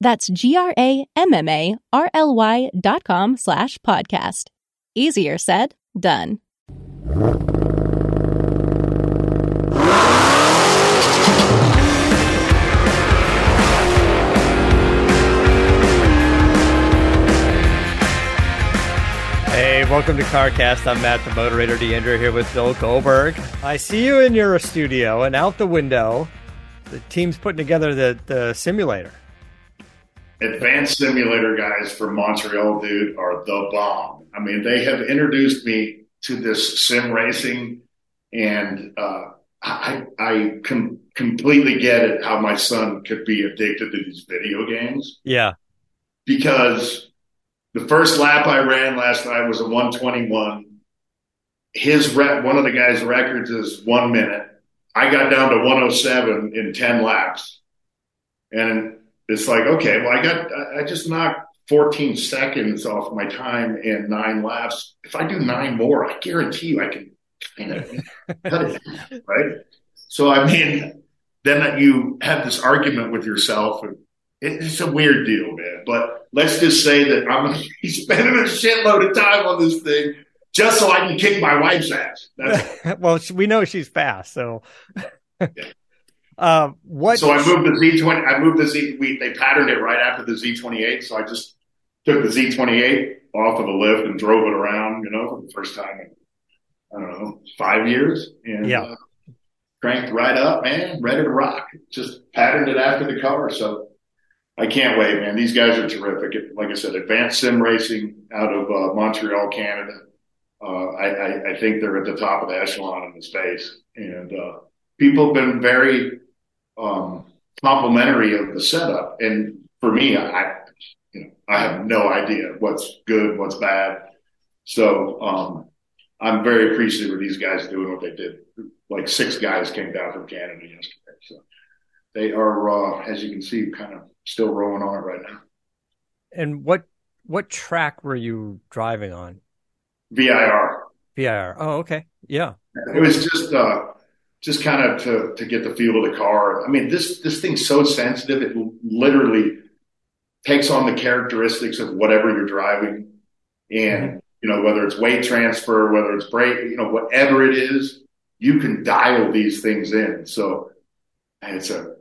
That's G-R-A-M-M-A-R-L-Y dot com slash podcast. Easier said, done. Hey, welcome to CarCast. I'm Matt, the moderator, DeAndrea, here with Bill Goldberg. I see you in your studio, and out the window, the team's putting together the, the simulator. Advanced simulator guys from Montreal, dude, are the bomb. I mean, they have introduced me to this sim racing, and uh, I, I com- completely get it how my son could be addicted to these video games. Yeah. Because the first lap I ran last night was a 121. His rep, one of the guy's records is one minute. I got down to 107 in 10 laps. And it's like, okay, well, I got, I just knocked 14 seconds off my time in nine laps. If I do nine more, I guarantee you I can kind of cut it, right? So, I mean, then you have this argument with yourself and it's a weird deal, man. But let's just say that I'm going to be spending a shitload of time on this thing just so I can kick my wife's ass. well, we know she's fast, so. yeah. Uh, what? So I moved the Z20. I moved the Z. We, they patterned it right after the Z28. So I just took the Z28 off of the lift and drove it around. You know, for the first time in I don't know five years, and yeah. Uh, cranked right up, man, ready to rock. Just patterned it after the car. So I can't wait, man. These guys are terrific. Like I said, advanced sim racing out of uh, Montreal, Canada. Uh, I, I, I, think they're at the top of the echelon in the space, and uh, people have been very um, complimentary of the setup. And for me, I, you know, I have no idea what's good, what's bad. So um, I'm very appreciative of these guys doing what they did. Like six guys came down from Canada yesterday, so they are, uh, as you can see, kind of still rolling on it right now. And what what track were you driving on? VIR. VIR. Oh, okay. Yeah. It was just uh just kind of to to get the feel of the car. I mean, this this thing's so sensitive; it literally takes on the characteristics of whatever you're driving, and mm-hmm. you know whether it's weight transfer, whether it's brake, you know whatever it is, you can dial these things in. So it's a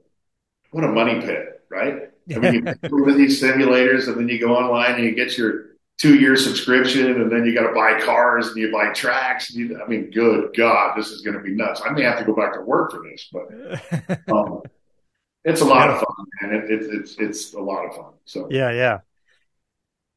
what a money pit, right? I mean, you go to these simulators, and then you go online and you get your two year subscription, and then you got to buy cars and you buy tracks. You, I mean, good God, this is going to be nuts. I may have to go back to work for this, but um, it's a lot yeah. of fun, man. It, it, it's it's a lot of fun. So yeah, yeah.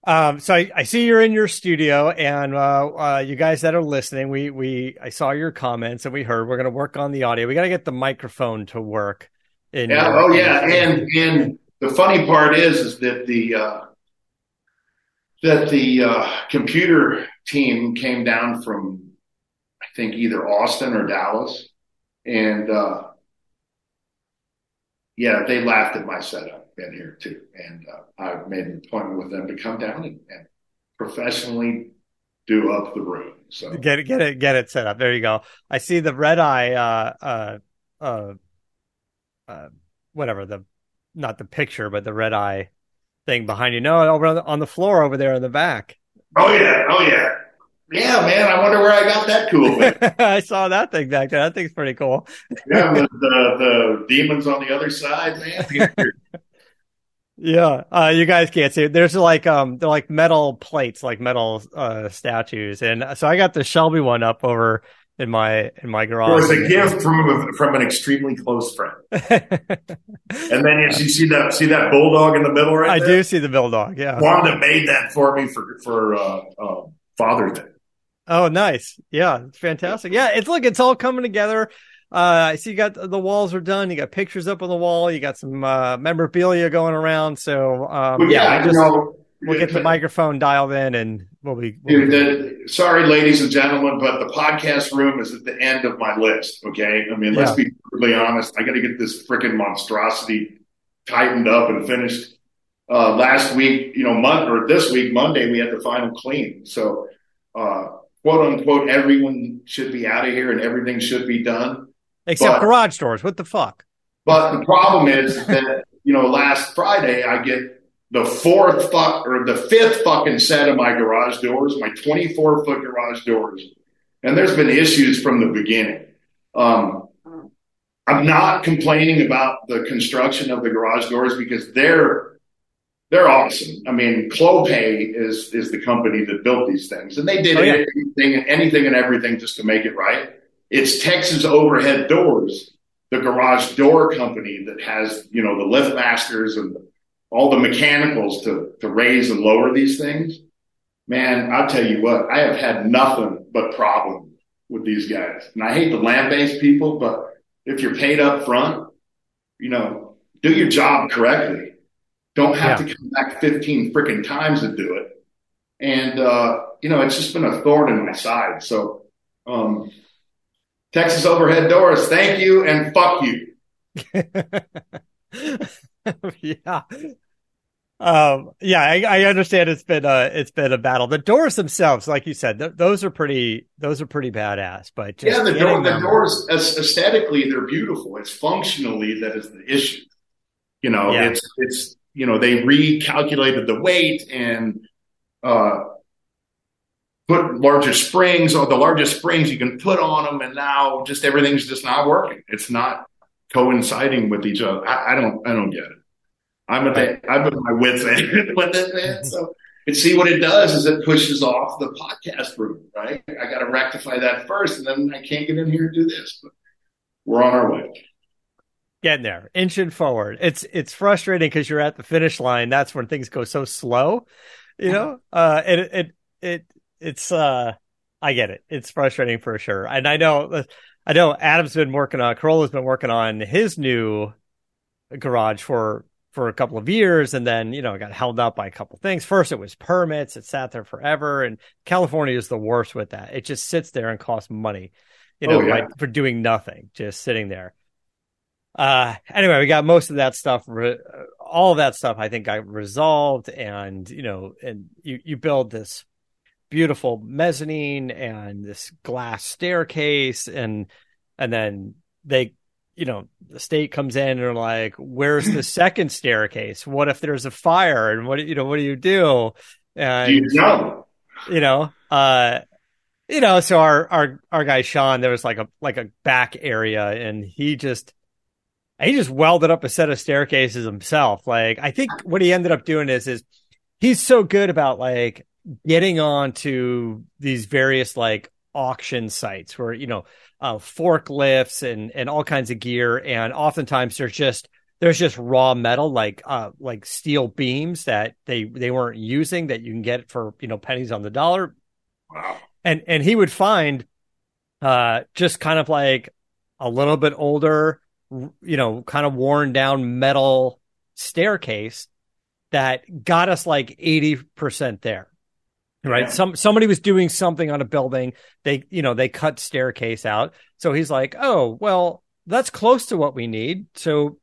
Um, so I, I, see you're in your studio, and uh, uh, you guys that are listening, we we I saw your comments and we heard we're going to work on the audio. We got to get the microphone to work. In yeah. Your, oh yeah, and and the funny part is, is that the uh, that the uh, computer team came down from, I think either Austin or Dallas, and uh, yeah, they laughed at my setup in here too, and uh, I made an appointment with them to come down and, and professionally do up the room. So get it, get it, get it set up. There you go. I see the red eye. Uh, uh, uh, uh, whatever the not the picture, but the red eye thing behind you. No, over on the, on the floor over there in the back. Oh yeah, oh yeah, yeah, man. I wonder where I got that cool. I saw that thing back there. That thing's pretty cool. yeah, the, the, the demons on the other side, man. Yeah, uh, you guys can't see it. There's like um, they're like metal plates, like metal uh, statues, and so I got the Shelby one up over in my in my garage. It was a gift from a, from an extremely close friend. and then you see that see that bulldog in the middle right I there? do see the bulldog. Yeah. Wanda made that for me for for uh, uh, Father's Day. Oh, nice. Yeah, it's fantastic. Yeah, it's look, it's all coming together. Uh, I see you got the walls are done. You got pictures up on the wall. You got some uh, memorabilia going around. So um, Well, yeah, yeah, we just, you know, we'll get the microphone dialed in, and we'll be. we'll Dude, be- the, sorry, ladies and gentlemen, but the podcast room is at the end of my list. Okay, I mean, let's Yeah. be brutally honest. I got to get this freaking monstrosity tightened up and finished. Uh, last week, you know, month or this week, Monday, we had the final clean. So, uh, quote unquote, everyone should be out of here and everything should be done. except but- garage doors. What the fuck? But the problem is that, you know, last Friday I get the fourth fuck or the fifth fucking set of my garage doors, my 24 foot garage doors. And there's been issues from the beginning. Um, I'm not complaining about the construction of the garage doors because they're they're awesome. I mean, Clopay is is the company that built these things, and they did Oh, yeah. anything anything and everything just to make it right. It's Texas Overhead Doors, the garage door company that has you know the lift masters and all the mechanicals to to raise and lower these things. Man, I'll tell you what, I have had nothing but problems with these guys, and I hate the land based people, but if you're paid up front, you know, do your job correctly. Don't have to come back 15 freaking times to do it. And, uh, you know, it's just been a thorn in my side. So, um, Texas overhead doors, thank you and fuck you. yeah. Um, yeah, I, I understand it's been a it's been a battle. The doors themselves, like you said, th- those are pretty those are pretty badass. But just yeah, the, door, the doors, as- aesthetically, they're beautiful. It's functionally that is the issue. You know, Yeah. it's, it's, you know, they recalculated the weight and, uh, put larger springs or the largest springs you can put on them. And now just everything's just not working. It's not coinciding with each other. I, I don't, I don't get it. I'm at the, I'm at my wits end with it, man. So, and see what it does is it pushes off the podcast room, right? I got to rectify that first, and then I can't get in here and do this. But we're on our way. getting there, inching forward. It's it's frustrating because you're at the finish line. That's when things go so slow, you know. Uh, it it it it's uh, I get it. It's frustrating for sure, and I know I know Adam's been working on Carolla's been working on his new garage for for a couple of years, and then you know got held up by a couple things. First, it was permits; it sat there forever, and California is the worst with that. It just sits there and costs money, you know, Oh, yeah. by, for doing nothing, just sitting there uh anyway we got most of that stuff re- all of that stuff i think got resolved and you know and you you build this beautiful mezzanine and this glass staircase. And and then they you know the state comes in and are like where's the second staircase? What if there's a fire? And what you know what do you do? And Do you know? you know uh you know so our our our guy sean there was like a like a back area and he just he just welded up a set of staircases himself. Like i think what he ended up doing is is he's so good about like getting on to these various like auction sites where you know uh forklifts and and all kinds of gear. And oftentimes there's just there's just raw metal like uh like steel beams that they they weren't using that you can get for you know pennies on the dollar. Wow. and and he would find uh just kind of like a little bit older you know kind of worn down metal staircase that got us like 80% there right Yeah. some somebody was doing something on a building they you know they cut staircase out so he's like oh well that's close to what we need so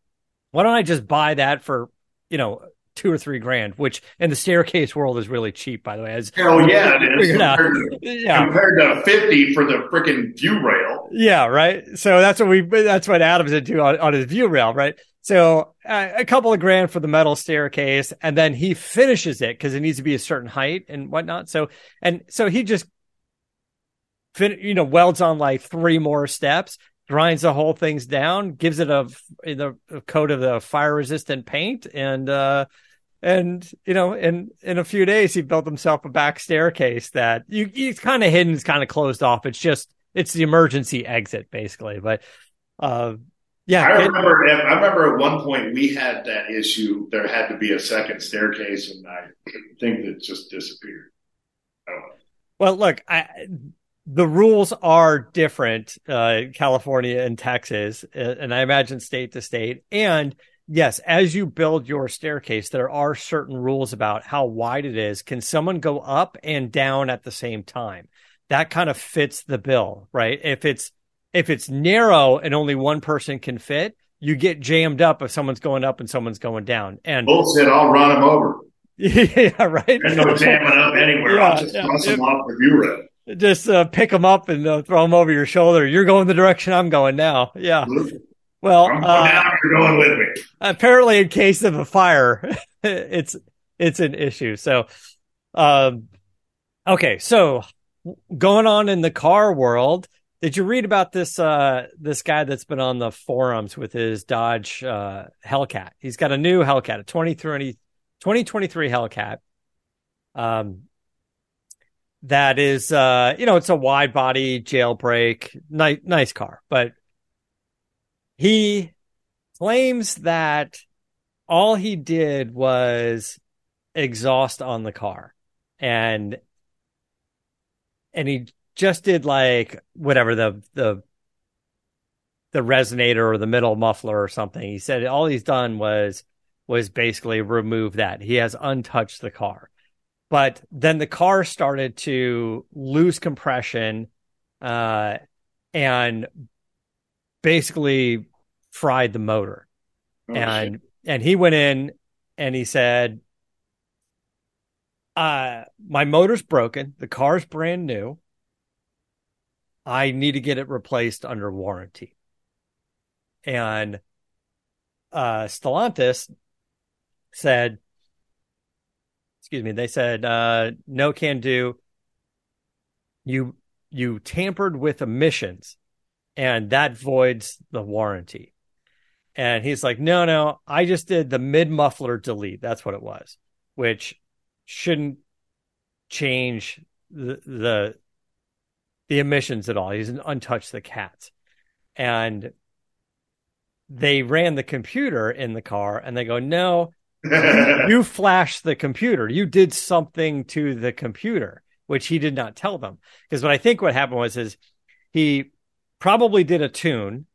why don't i just buy that for you know two or three grand which in the staircase world is really cheap by the way as Hell yeah, it is. Figured out. Compared, to, yeah compared to 50 for the freaking view rail. Yeah, right. So that's what we that's what Adam's into on, on his view rail, right? So uh, a couple of grand for the metal staircase, and then he finishes it because it needs to be a certain height and whatnot. So and so he just fin- you know welds on like three more steps, grinds the whole things down, gives it a, a coat of the fire resistant paint, and uh, and you know, in in a few days, he built himself a back staircase that you it's kind of hidden, it's kind of closed off. It's just it's the emergency exit basically, but. Uh, yeah, I remember. It, I remember at one point we had that issue. There had to be a second staircase, and I think that just disappeared. Well, look, I, the rules are different, uh, California and Texas, and I imagine state to state. And yes, as you build your staircase, there are certain rules about how wide it is. Can someone go up and down at the same time? That kind of fits the bill, right? If it's if it's narrow and only one person can fit, you get jammed up if someone's going up and someone's going down. And bullshit, I'll run them over. yeah, right. There's no jamming up anywhere. Yeah, I'll just yeah, toss them off the view rail just uh, pick them up and uh, throw them over your shoulder. You're going the direction I'm going now. Yeah. Well, I'm going uh, down, you're going with me. Apparently, in case of a fire, it's it's an issue. So, um, okay, so going on in the car world, did you read about this uh this guy that's been on the forums with his Dodge uh Hellcat? He's got a new Hellcat, a 2020, 2023 Hellcat. Um, that is uh you know it's a wide body jailbreak nice nice car but he claims that all he did was exhaust on the car and and he just did like whatever the the the resonator or the middle muffler or something he said all he's done was was basically remove that he has untouched the car but then the car started to lose compression uh, and basically fried the motor. Oh, and shit. and he went in and he said, uh, my motor's broken. The car's brand new. I need to get it replaced under warranty. And uh, Stellantis said, excuse me, they said uh, no can do. You you tampered with emissions, and that voids the warranty. And he's like, no, no, I just did the mid muffler delete. That's what it was, which shouldn't change the the, the emissions at all. He's untouched the cats, and they ran the computer in the car, and they go, no, you flashed the computer. You did something to the computer, which he did not tell them. Because what I think what happened was is he probably did a tune,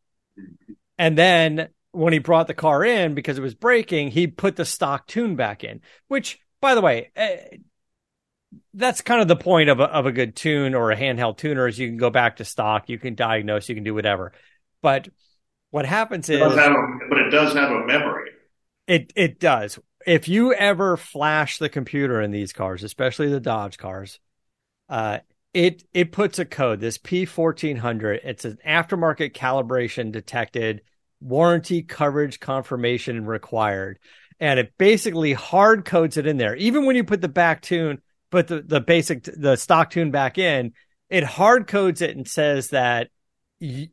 and then when he brought the car in because it was breaking, he put the stock tune back in. Which, by the way, uh, that's kind of the point of a, of a good tune or a handheld tuner is you can go back to stock, you can diagnose, you can do whatever. But what happens is, it a, but it does have a memory. It it does. If you ever flash the computer in these cars, especially the Dodge cars, uh, it it puts a code. This P fourteen hundred. It's an aftermarket calibration detected, warranty coverage confirmation required, and it basically hard codes it in there. Even when you put the back tune, put the the basic the stock tune back in, it hard codes it and says that y-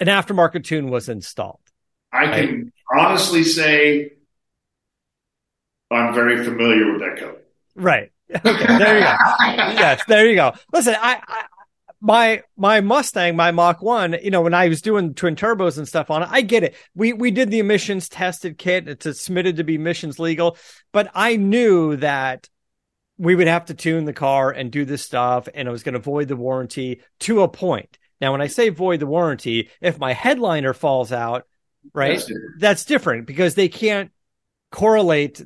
an aftermarket tune was installed. I can honestly say I'm very familiar with that code. Right. Okay. There you go. yes. There you go. Listen, I, I, my my Mustang, my Mach One, you know, when I was doing twin turbos and stuff on it, I get it. We we did the emissions tested kit. It's submitted to be emissions legal, but I knew that we would have to tune the car and do this stuff, and it was going to void the warranty to a point. Now, when I say void the warranty, if my headliner falls out, right? That's different, That's different because they can't correlate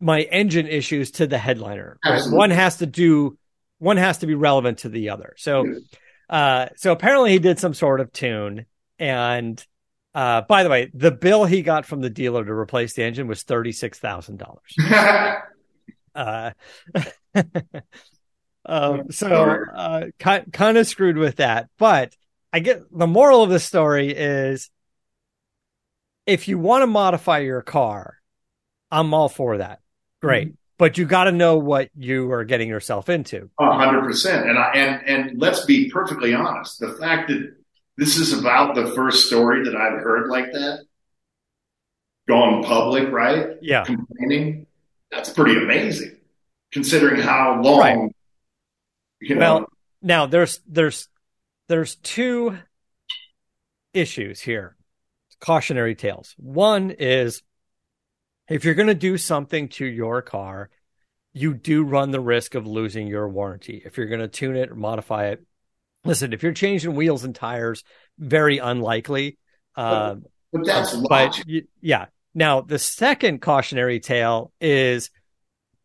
my engine issues to the headliner. Right? One has to do one has to be relevant to the other. So uh so apparently he did some sort of tune and uh by the way, the bill he got from the dealer to replace the engine was $36,000. uh um, so uh, kind of screwed with that. But I get the moral of the story is if you want to modify your car, I'm all for that. Great. Mm-hmm. But you got to know what you are getting yourself into. hundred percent. And I, and, and let's be perfectly honest. The fact that this is about the first story that I've heard like that. Gone public, right? Yeah. Complaining. That's pretty amazing considering how long right. you know. Well, now there's there's there's two issues here. Cautionary tales. One is if you're going to do something to your car, you do run the risk of losing your warranty. If you're going to tune it or modify it, listen, if you're changing wheels and tires, very unlikely. Uh, but that's but yeah. Now the second cautionary tale is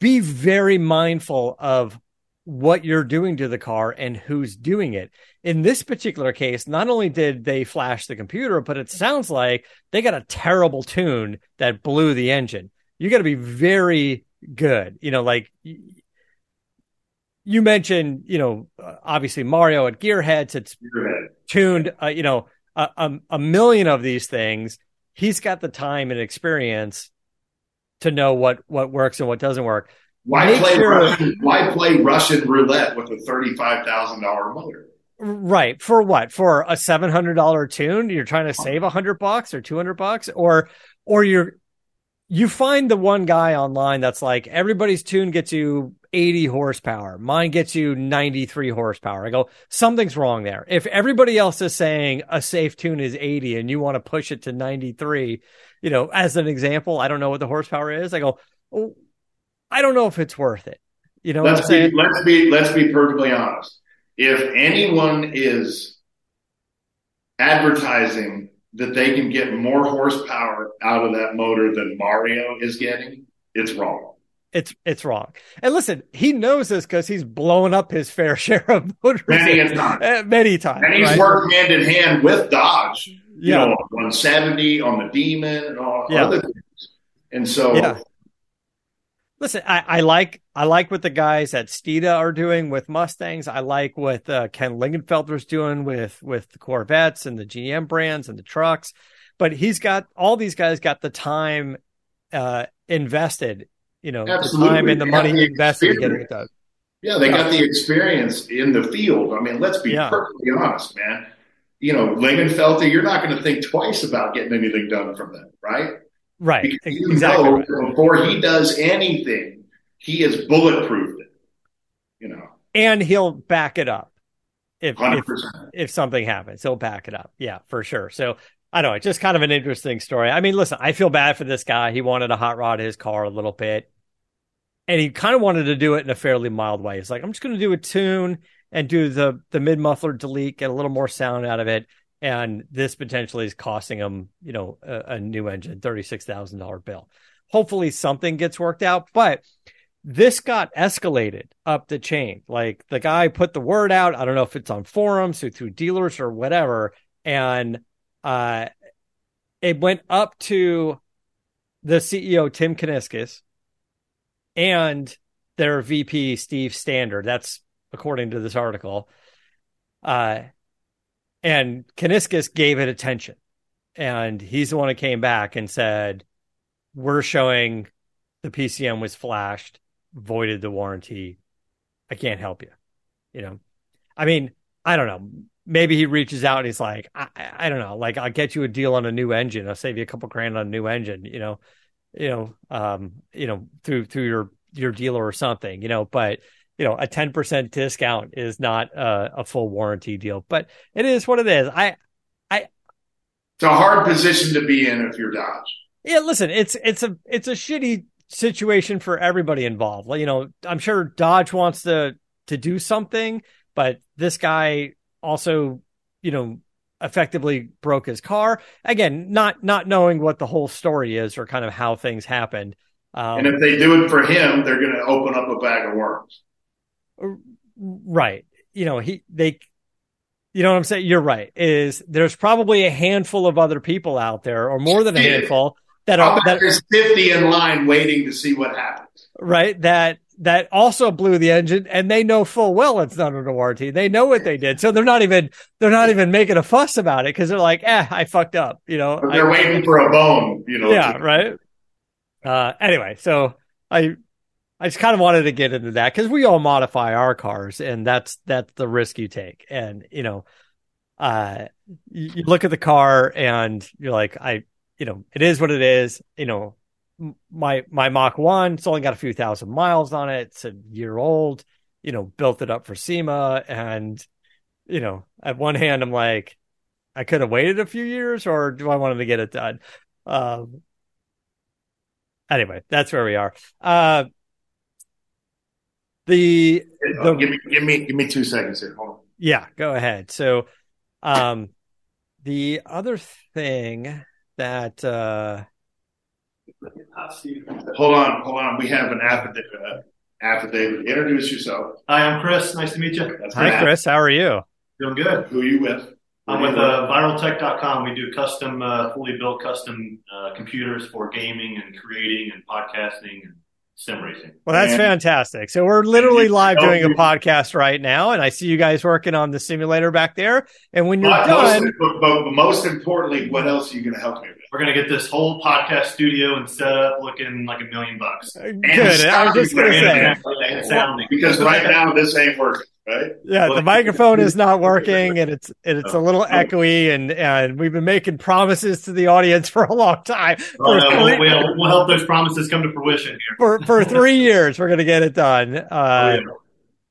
be very mindful of what you're doing to the car and who's doing it. In this particular case, not only did they flash the computer, but it sounds like they got a terrible tune that blew the engine. You got to be very good. You know, like you mentioned, you know, obviously Mario at Gearheads, it's Gearhead. tuned, uh, you know, a, a, a million of these things. He's got the time and experience to know what what works and what doesn't work. Why Make play sure, Russian, why play Russian roulette with a thirty five thousand dollar motor? Right. For what? For a seven hundred dollar tune? You're trying to save a hundred bucks or two hundred bucks? Or or you're you find the one guy online that's like everybody's tune gets you 80 horsepower. Mine gets you 93 horsepower. I go, something's wrong there. If everybody else is saying a safe tune is 80 and you want to push it to 93, you know, as an example, I don't know what the horsepower is. I go, oh, I don't know if it's worth it. You know, let's be, let's be, let's be perfectly honest. If anyone is advertising that they can get more horsepower out of that motor than Mario is getting, it's wrong. It's it's wrong. And listen, he knows this because he's blowing up his fair share of motors many times. Uh, many times. And he's right? worked hand in hand with Dodge. You yeah. know, on seventy, on the Demon, and all yeah. other things. And so, yeah. Listen, I, I, like I like what the guys at Steeda are doing with Mustangs. I like what uh, Ken Lingenfelter's doing with with the Corvettes and the GM brands and the trucks. But he's got all these guys got the time uh, invested, you know, Absolutely. the time and the they money the invested in getting it done. Yeah, they got the experience in the field. I mean, let's be yeah. perfectly honest, man. You know, Lingenfelter, you're not going to think twice about getting anything done from them, right? Right. Because you exactly. Know right. Before he does anything, he is bulletproofed. it. You know. And he'll back it up. If, if if something happens, he'll back it up. Yeah, for sure. So I don't know. It's just kind of an interesting story. I mean, listen, I feel bad for this guy. He wanted to hot rod his car a little bit. And he kind of wanted to do it in a fairly mild way. He's like, I'm just going to do a tune and do the the mid muffler delete, get a little more sound out of it and this potentially is costing him, you know, a, a new engine, thirty-six thousand dollar bill. Hopefully, something gets worked out, but this got escalated up the chain. Like the guy put the word out. I don't know if it's on forums or through dealers or whatever, and uh, it went up to the CEO Tim Kuniskis and their VP Steve Standard. That's according to this article. Uh, and Kuniskis gave it attention. And he's the one who came back and said, We're showing the PCM was flashed, voided the warranty. I can't help you. You know, I mean, I don't know. Maybe he reaches out and he's like, I, I don't know, like I'll get you a deal on a new engine. I'll save you a couple grand on a new engine, you know, you know, um, you know, through through your your dealer or something, you know, but you know, a 10% discount is not a, a full warranty deal, but it is what it is. I, I, it's a hard position to be in if you're Dodge. Yeah, listen, it's it's a it's a shitty situation for everybody involved. You know, I'm sure Dodge wants to to do something, but this guy also, you know, effectively broke his car. Again, not not knowing what the whole story is or kind of how things happened. Um, and if they do it for him, they're going to open up a bag of worms. Right. You know, he, they, you know what I'm saying? You're right. Is there's probably a handful of other people out there, or more than a handful, that are that there's 50 in line waiting to see what happens. Right. That that also blew the engine, and they know full well it's not under warranty. They know what they did, so they're not even they're not even making a fuss about it because they're like, eh, I fucked up. You know, they're I, waiting for a bone. You know. Yeah. Right. Uh, anyway, so I I just kind of wanted to get into that because we all modify our cars, and that's that's the risk you take. And you know, uh, you, you look at the car and you're like, I, you know, it is what it is. You know, my my Mach One, it's only got a few thousand miles on it. It's a year old. You know, built it up for SEMA, and you know, at one hand, I'm like, I could have waited a few years, or do I want to get it done? Um, anyway, that's where we are. Uh, the, the give me give me give me two seconds here. Hold on. Yeah, go ahead. So, um, the other thing that uh, hold on, hold on. We have an affidavit. Uh, affidavit. Introduce yourself. Hi, I'm Chris. Nice to meet you. That's Hi, Chris. How are you? Doing good. Who are you with? I'm with uh, VyralTeq.com. We do custom, uh, fully built custom uh, computers for gaming and creating and podcasting and sim racing. Well, that's and, fantastic. So we're literally live doing a podcast right now, and I see you guys working on the simulator back there. And when you're done, most, but, but, most importantly, what else are you going to help me with? We're going to get this whole podcast studio and set up looking like a million bucks. Good. I was just going to say, and sounding because right now this ain't working right? Yeah, the microphone is not working, and it's and it's a little echoey, and and we've been making promises to the audience for a long time. Oh, no, we we'll, we'll, help those promises come to fruition here. For for three years, we're going to get it done. Uh, oh, yeah.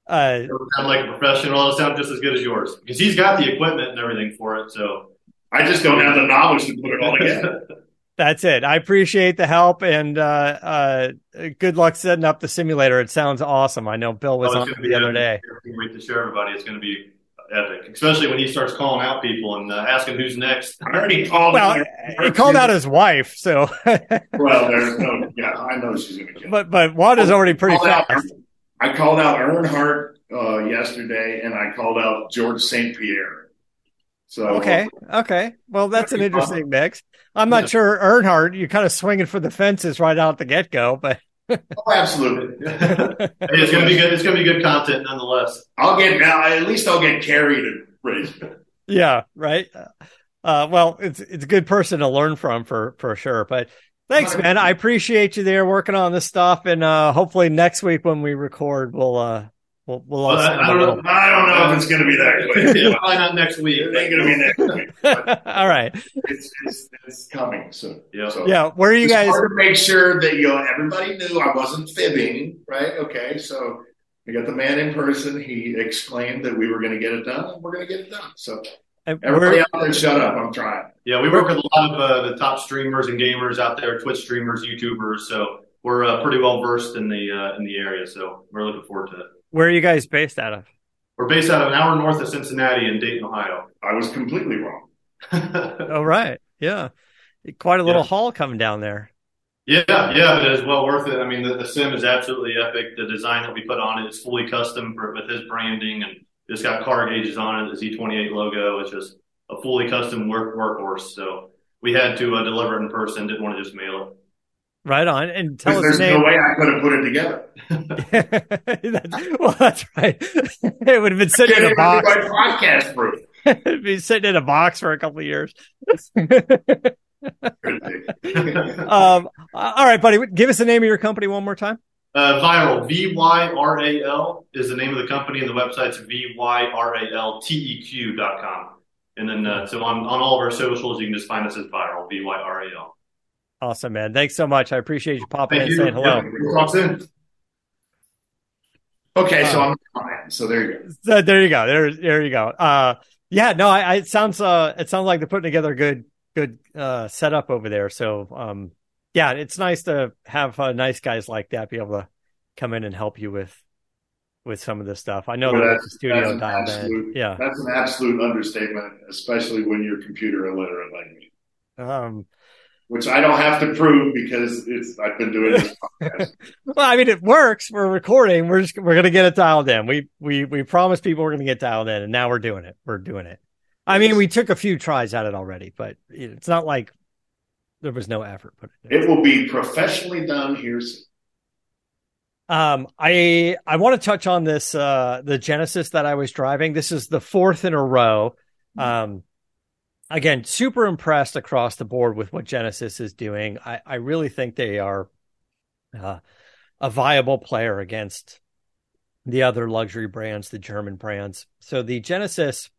Uh, sound like a professional. It'll sound just as good as yours because he's got the equipment and everything for it. So I just don't have the knowledge to put it all together. That's it. I appreciate the help and uh, uh, good luck setting up the simulator. It sounds awesome. I know Bill was oh, on the epic. other day. Wait to show everybody. It's going to be epic, especially when he starts calling out people and uh, asking who's next. I already called. Well, he called out his wife, so. well, there's no. Yeah, I know she's going to kill. But but Wanda's already pretty fast. Out, I called out Earnhardt uh, yesterday, and I called out George St. Pierre. So okay, okay. Well, that's an interesting fun. mix. I'm not yeah. sure Earnhardt. You're kind of swinging for the fences right out the get go, but oh, absolutely. it's gonna be good. It's gonna be good content nonetheless. I'll get now. At least I'll get carried and race. Yeah. Right. Uh, well, it's it's a good person to learn from for for sure. But thanks, man. I appreciate you there working on this stuff, and uh, hopefully next week when we record, we'll uh, We'll, we'll well, I, don't know, I don't know if it's going to be that quick. Probably not next week. It ain't going to be next week. All right. It's, it's, it's coming soon. Yeah. So yeah. Where are you guys? to make sure that you know everybody knew I wasn't fibbing, right? Okay. So we got the man in person. He exclaimed that we were going to get it done, and we're going to get it done. So everybody out there, shut up. I'm trying. Yeah, we work with a lot of uh, the top streamers and gamers out there, Twitch streamers, YouTubers. So we're uh, pretty well versed in the uh, in the area. So we're looking forward to it. Where are you guys based out of? We're based out of an hour north of Cincinnati in Dayton, Ohio. I was completely wrong. oh, right. Yeah. Quite a little yeah. haul coming down there. Yeah, yeah, but it's well worth it. I mean, the, the, sim is absolutely epic. The design that we put on it is fully custom for, with his branding, and it's got car gauges on it. The Z28 logo. It's just a fully custom work workhorse. So we had to uh, deliver it in person. Didn't want to just mail it. Right on. And tell us there's the name. no way I could have put it together. well, that's right. It would have been sitting in a box. Podcast proof. It'd be sitting in a box for a couple of years. um, all right, buddy. Give us the name of your company one more time. Uh, Vyral, V Y R A L is the name of the company, and the website's V Y R A L T E Q dot com. And then, uh, so on, on all of our socials, you can just find us as Vyral, V Y R A L. Awesome, man. Thanks so much. I appreciate you popping Thank in and saying hello. Talk soon. Okay, so uh, I'm so there you go. So there you go. There, there you go. Uh, yeah, no, I, I, it sounds uh, it sounds like they're putting together a good, good uh, setup over there. So, um, yeah, it's nice to have uh, nice guys like that be able to come in and help you with with some of this stuff. I know well, that the studio dialed absolute. Yeah, that's an absolute understatement, especially when you're computer illiterate like me. Um, which I don't have to prove because it's I've been doing this. well, I mean, it works. We're recording. We're just we're gonna get it dialed in. We we we promised people we're gonna get dialed in, and now we're doing it. We're doing it. I mean, we took a few tries at it already, but it's not like there was no effort put in. It will be professionally done here soon. Um, I I want to touch on this uh the Genesis that I was driving. This is the fourth in a row. Um, again, super impressed across the board with what Genesis is doing. I, I really think they are uh, a viable player against the other luxury brands, the German brands. So the Genesis,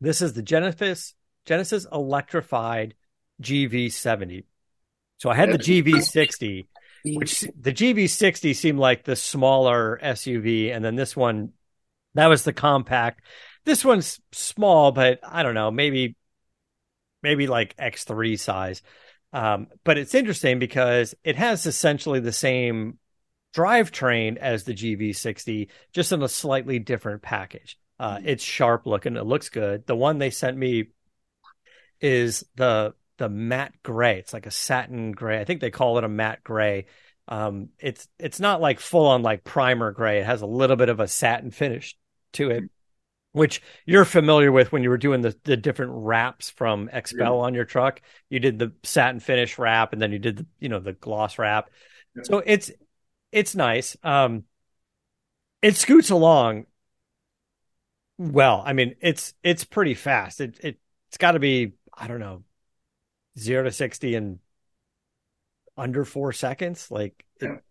This is the Genesis Genesis electrified GV70. So I had the GV60, which the GV60 seemed like the smaller SUV, and then this one, that was the compact. This one's small, but I don't know, maybe maybe like X3 size. Um, but it's interesting because it has essentially the same drivetrain as the GV60, just in a slightly different package. Uh, it's sharp looking. It looks good. The one they sent me is the the matte gray. It's like a satin gray. I think they call it a matte gray. Um, it's it's not like full on like primer gray. It has a little bit of a satin finish to it, which you're familiar with when you were doing the the different wraps from XPEL yeah. on your truck. You did the satin finish wrap, and then you did the you know the gloss wrap. Yeah. So it's it's nice. Um, it scoots along well. I mean, it's it's pretty fast. It it it's got to be I don't know zero to sixty in under four seconds. Like it,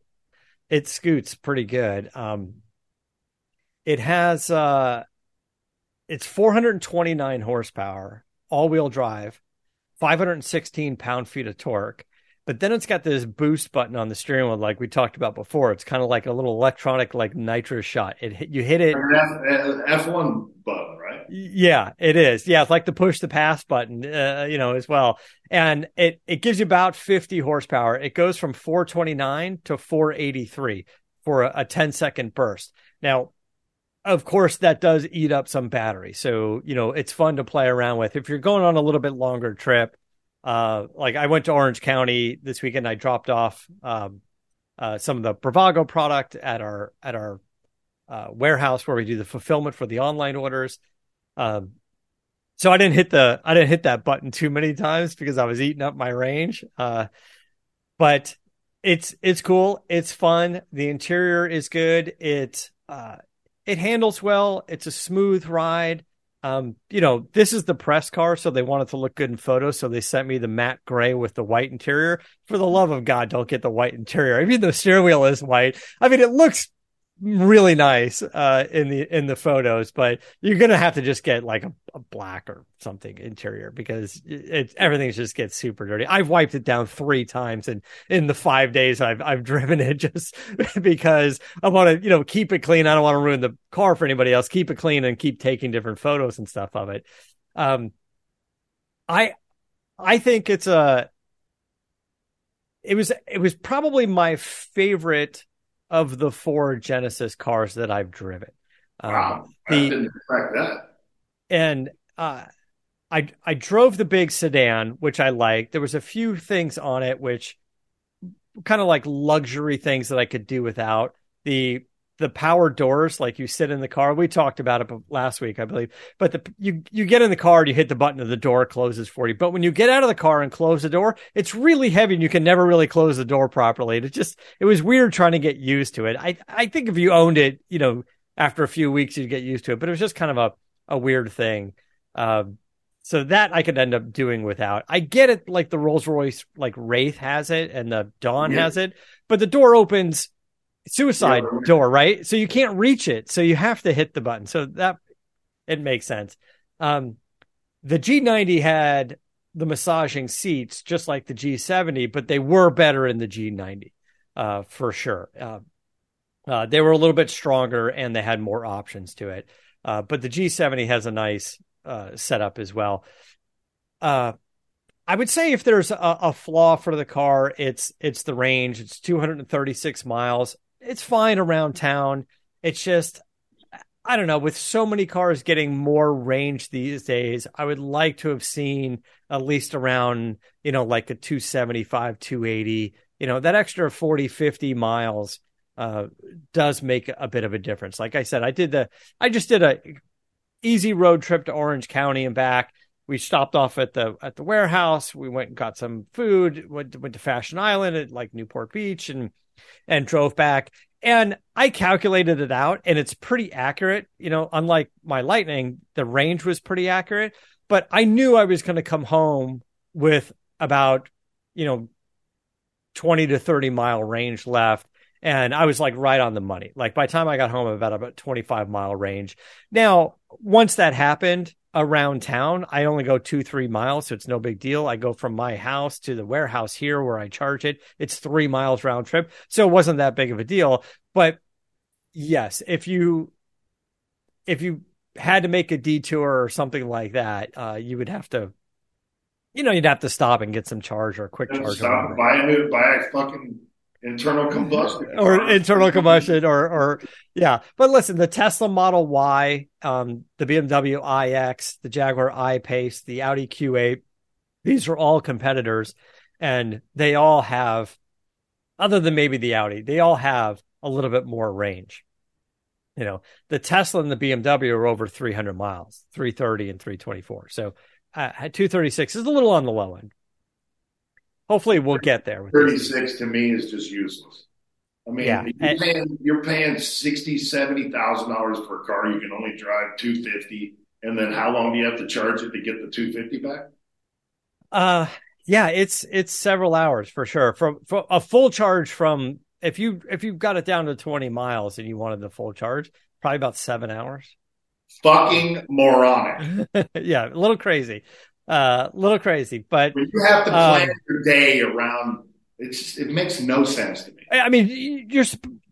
it scoots pretty good. Um, it has uh, it's 429 horsepower, all wheel drive, 516 pound feet of torque. But then it's got this boost button on the steering wheel, like we talked about before. It's kind of like a little electronic, like nitro shot. It you hit it. F one button, right? Yeah, it is. Yeah, it's like the push the pass button, uh, you know, as well. And it it gives you about fifty horsepower. It goes from four twenty nine to four eighty three for a, a 10 second burst. Now, of course, that does eat up some battery. So, you know, it's fun to play around with. If you're going on a little bit longer trip, uh, like I went to Orange County this weekend. I dropped off um, uh, some of the Bravago product at our at our uh, warehouse where we do the fulfillment for the online orders. Um, so I didn't hit the I didn't hit that button too many times because I was eating up my range. Uh, but it's it's cool. It's fun. The interior is good. It uh, it handles well. It's a smooth ride. Um, you know, this is the press car, so they wanted to look good in photos. So they sent me the matte gray with the white interior. For the love of God, don't get the white interior. I mean, the steering wheel is white. I mean, it looks really nice uh, in the in the photos, but you're gonna have to just get like a, a black or something interior because it, it everything just gets super dirty. I've wiped it down three times in in the five days I've I've driven it just because I want to you know keep it clean. I don't want to ruin the car for anybody else. Keep it clean and keep taking different photos and stuff of it. Um, I I think it's a it was it was probably my favorite of the four Genesis cars that I've driven. Um, wow, the, I didn't expect that. And uh, I I drove the big sedan, which I liked. There was a few things on it which kind of like luxury things that I could do without. The the power doors, like you sit in the car. We talked about it last week, I believe. But the you you get in the car and you hit the button and the door closes for you. But when you get out of the car and close the door, it's really heavy and you can never really close the door properly. It just it was weird trying to get used to it. I I think if you owned it, you know, after a few weeks you'd get used to it. But it was just kind of a a weird thing. Um, so that I could end up doing without. I get it, like the Rolls Royce, like Wraith has it and the Dawn yeah. has it, but the door opens suicide yeah. door, right? So you can't reach it. So you have to hit the button. So that it makes sense. Um, the G90 had the massaging seats just like the G70, but they were better in the G90 uh, for sure. Uh, uh, they were a little bit stronger and they had more options to it. Uh, but the G70 has a nice uh, setup as well. Uh, I would say if there's a, a, flaw for the car, it's it's the range. It's 236 miles it's fine around town. It's just I don't know, with so many cars getting more range these days, I would like to have seen at least around, you know, like a 275, 280, you know, that extra 40, 50 miles uh, does make a bit of a difference. Like I said, I did the, I just did a easy road trip to Orange County and back. We stopped off at the, at the warehouse. We went and got some food, went, went to Fashion Island at like Newport Beach and, and drove back. And I calculated it out and it's pretty accurate. You know, unlike my Lightning, the range was pretty accurate, but I knew I was going to come home with about, you know, 20 to 30 mile range left. And I was like right on the money. Like by the time I got home, about about 25 mile range. Now, once that happened, around town. I only go two, three miles, so it's no big deal. I go from my house to the warehouse here where I charge it. It's three miles round trip. So it wasn't that big of a deal. But yes, if you if you had to make a detour or something like that, uh, you would have to you know, you'd have to stop and get some charge or a quick charge. Stop, buy a new, buy a fucking internal combustion. Or internal combustion or or yeah. But listen the tesla model y um the bmw ix the jaguar i-pace the audi q8 these are all competitors. And they all have other than maybe the audi they all have a little bit more range. You know the tesla and the bmw are over 300 miles 330 and 324 so uh, 236 is a little on the low end hopefully we'll get there. 36 to me is just useless. I mean, yeah. you're paying you're paying sixty, seventy thousand dollars for a car. You can only drive two fifty, and then how long do you have to charge it to get the two fifty back? Uh, yeah, it's it's several hours for sure. From, from a full charge from if you if you've got it down to twenty miles and you wanted the full charge, probably about seven hours. Fucking moronic. yeah, a little crazy uh, a little crazy, but you have to plan um, your day around. It's it makes no sense to me. I mean, you're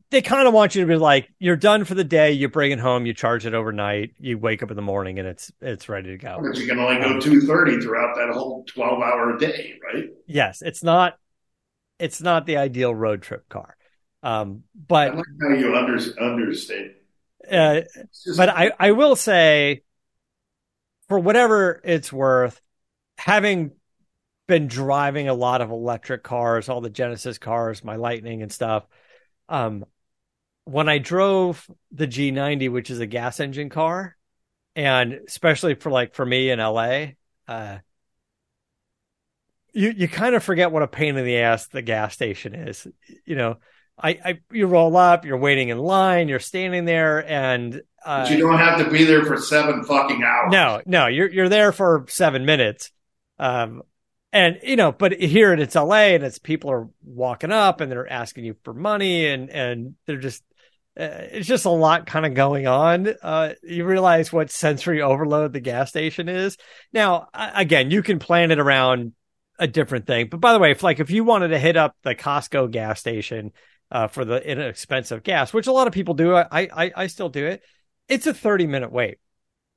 they kind of want you to be like you're done for the day. You bring it home, you charge it overnight, you wake up in the morning, and it's it's ready to go. But you can only go two thirty throughout that whole twelve hour day, right? Yes, it's not it's not the ideal road trip car. Um, but I like how you under, understate. Uh, but I, I will say for whatever it's worth, having been driving a lot of electric cars, all the Genesis cars, my Lightning and stuff, um, when I drove the G90, which is a gas engine car, and especially for like for me in LA, uh, you you kind of forget what a pain in the ass the gas station is. You know, I, I you roll up, you're waiting in line, you're standing there, and uh, but you don't have to be there for seven fucking hours. No, no, you're you're there for seven minutes. Um, and you know, but here it's LA, and it's people are walking up and they're asking you for money, and and they're just uh, it's just a lot kind of going on. Uh, you realize what sensory overload the gas station is. Now, again, you can plan it around a different thing. But by the way, if like if you wanted to hit up the Costco gas station uh, for the inexpensive gas, which a lot of people do, I I, I still do it it's a 30 minute wait.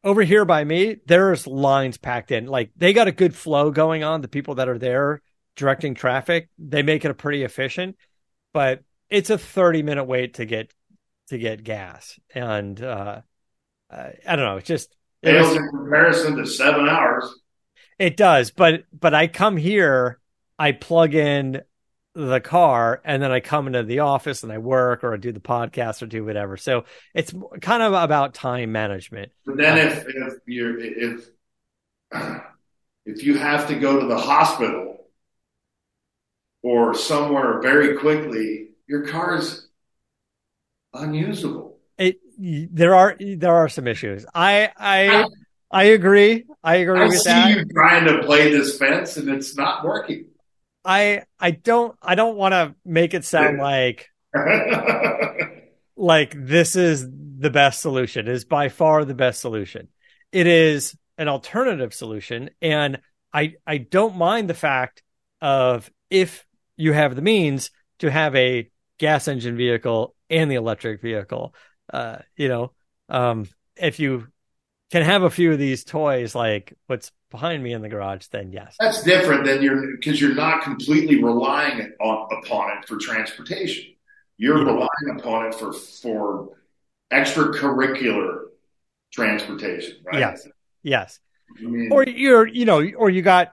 Over here by me, there's lines packed in. Like they got a good flow going on. The people that are there directing traffic, they make it a pretty efficient, but it's a 30 minute wait to get to get gas. And uh, I don't know, it's just it in comparison to seven hours. It does, but but I come here, I plug in the car and then I come into the office and I work or I do the podcast or do whatever. So it's kind of about time management. But then if, if you're, if, if you have to go to the hospital or somewhere very quickly, your car is unusable. It, there are, there are some issues. I, I, I agree. I agree I with see you trying to play this fence and it's not working. I I don't I don't want to make it sound like like this is the best solution. It is by far the best solution. It is an alternative solution and I I don't mind the fact of if you have the means to have a gas engine vehicle and the electric vehicle. Uh, you know, um, if you can have a few of these toys like what's behind me in the garage, then yes. That's different than you're because you're not completely relying on, upon it for transportation. You're yeah. relying upon it for for extracurricular transportation, right? Yes. Yes. I mean, or you're, you know, or you got,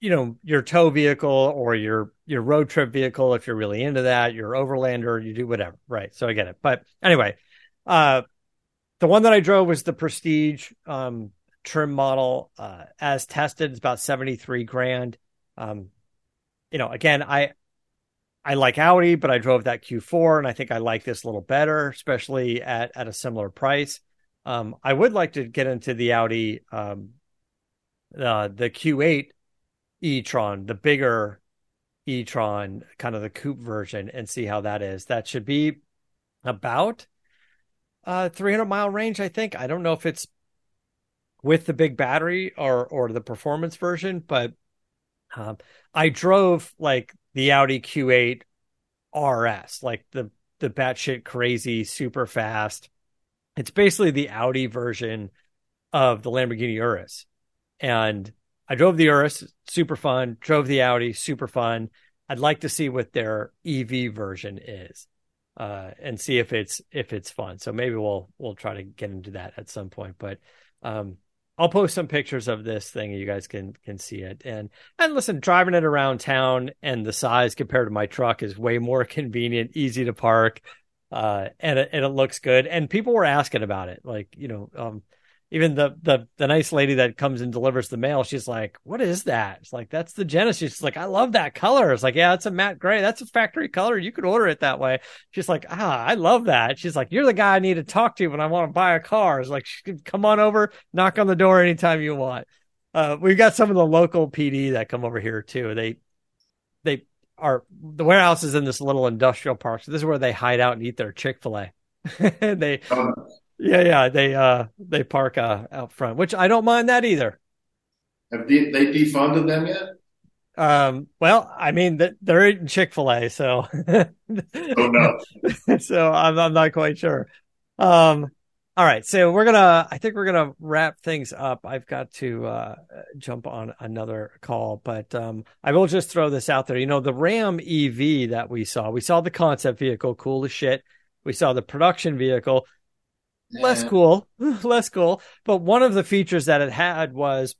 you know, your tow vehicle or your your road trip vehicle if you're really into that, your overlander, you do whatever. Right. So I get it. But anyway, uh the one that I drove was the Prestige. Um, trim model uh, as tested. It's about 73 grand. Um, you know, again, I I like Audi, but I drove that Q4 and I think I like this a little better, especially at, at a similar price. Um, I would like to get into the Audi, um, uh, the Q8 e-tron, the bigger e-tron, kind of the coupe version and see how that is. That should be about uh 300 mile range, I think. I don't know if it's with the big battery or or the performance version, but um, I drove like the Audi Q8 RS, like the the batshit crazy, super fast. It's basically the Audi version of the Lamborghini Urus, and I drove the Urus, super fun. Drove the Audi, super fun. I'd like to see what their EV version is, uh, and see if it's if it's fun. So maybe we'll we'll try to get into that at some point. But um, I'll post some pictures of this thing. You guys can can see it. And and listen, driving it around town and the size compared to my truck is way more convenient, easy to park, uh, and it, and it looks good. And people were asking about it, like you know, um, even the the the nice lady that comes and delivers the mail, she's like, "What is that?" It's like that's the Genesis. She's like, "I love that color." It's like, "Yeah, it's a matte gray. That's a factory color. You could order it that way." She's like, "Ah, I love that." She's like, "You're the guy I need to talk to when I want to buy a car." It's like, "Come on over, knock on the door anytime you want." Uh, we've got some of the local PD that come over here too. They they are the warehouse is in this little industrial park. So this is where they hide out and eat their Chick Fil A. they oh. Yeah, yeah, they uh they park uh, out front, which I don't mind that either. Have they, they defunded them yet? Um, well, I mean, they're eating Chick Fil A, so oh no, so I'm I'm not quite sure. Um, all right, so we're gonna I think we're gonna wrap things up. I've got to uh jump on another call, but um, I will just throw this out there. You know, the Ram EV that we saw, we saw the concept vehicle, cool as shit. We saw the production vehicle less cool, less cool. But one of the features that it had was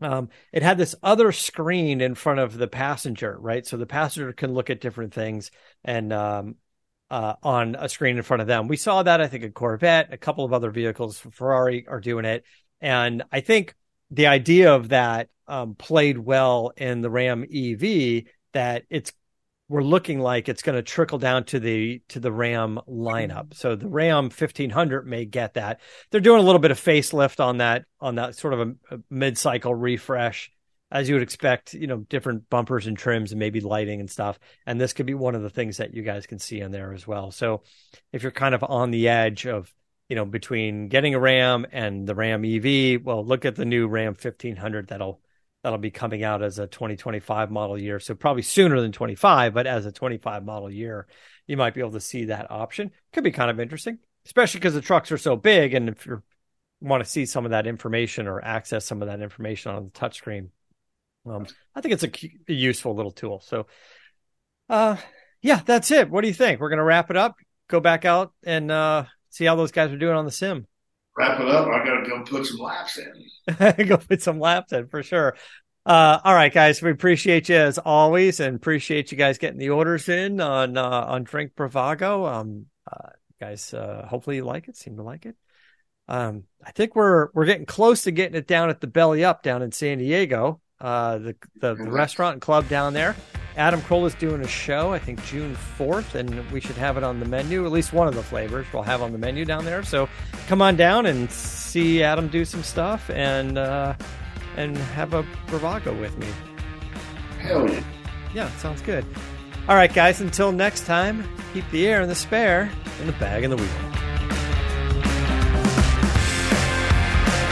um, it had this other screen in front of the passenger, right? So the passenger can look at different things and um, uh, on a screen in front of them. We saw that, I think, a Corvette, a couple of other vehicles, Ferrari are doing it. And I think the idea of that um, played well in the Ram EV that it's we're looking like it's going to trickle down to the to the Ram lineup. Mm-hmm. So the Ram 1500 may get that. They're doing a little bit of facelift on that on that sort of a, a mid-cycle refresh as you would expect, you know, different bumpers and trims and maybe lighting and stuff. And this could be one of the things that you guys can see in there as well. So if you're kind of on the edge of, you know, between getting a Ram and the Ram EV, well, look at the new Ram 1500 that'll that'll be coming out as a 2025 model year. So probably sooner than 25, but as a 25 model year, you might be able to see that option. Could be kind of interesting, especially because the trucks are so big. And if you want to see some of that information or access some of that information on the touchscreen, um, I think it's a, a, useful little tool. So, uh, yeah, that's it. What do you think? We're going to wrap it up, go back out and, uh, see how those guys are doing on the sim wrap it up. I got to go put some laps in. go put some laps in for sure. Uh, all right, guys, we appreciate you as always, and appreciate you guys getting the orders in on uh, on Drink Bravago. Um, uh, guys, uh, hopefully you like it. Seem to like it. Um, I think we're we're getting close to getting it down at the Belly Up down in San Diego. Uh, the, the, the restaurant and club down there. Adam Carolla is doing a show, I think June 4th, and we should have it on the menu. At least one of the flavors we'll have on the menu down there. So come on down and see Adam do some stuff and uh, and have a Bravago with me. Hell yeah. Yeah, sounds good. All right, guys, until next time, keep the air in the spare and the bag in the wheel.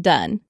done.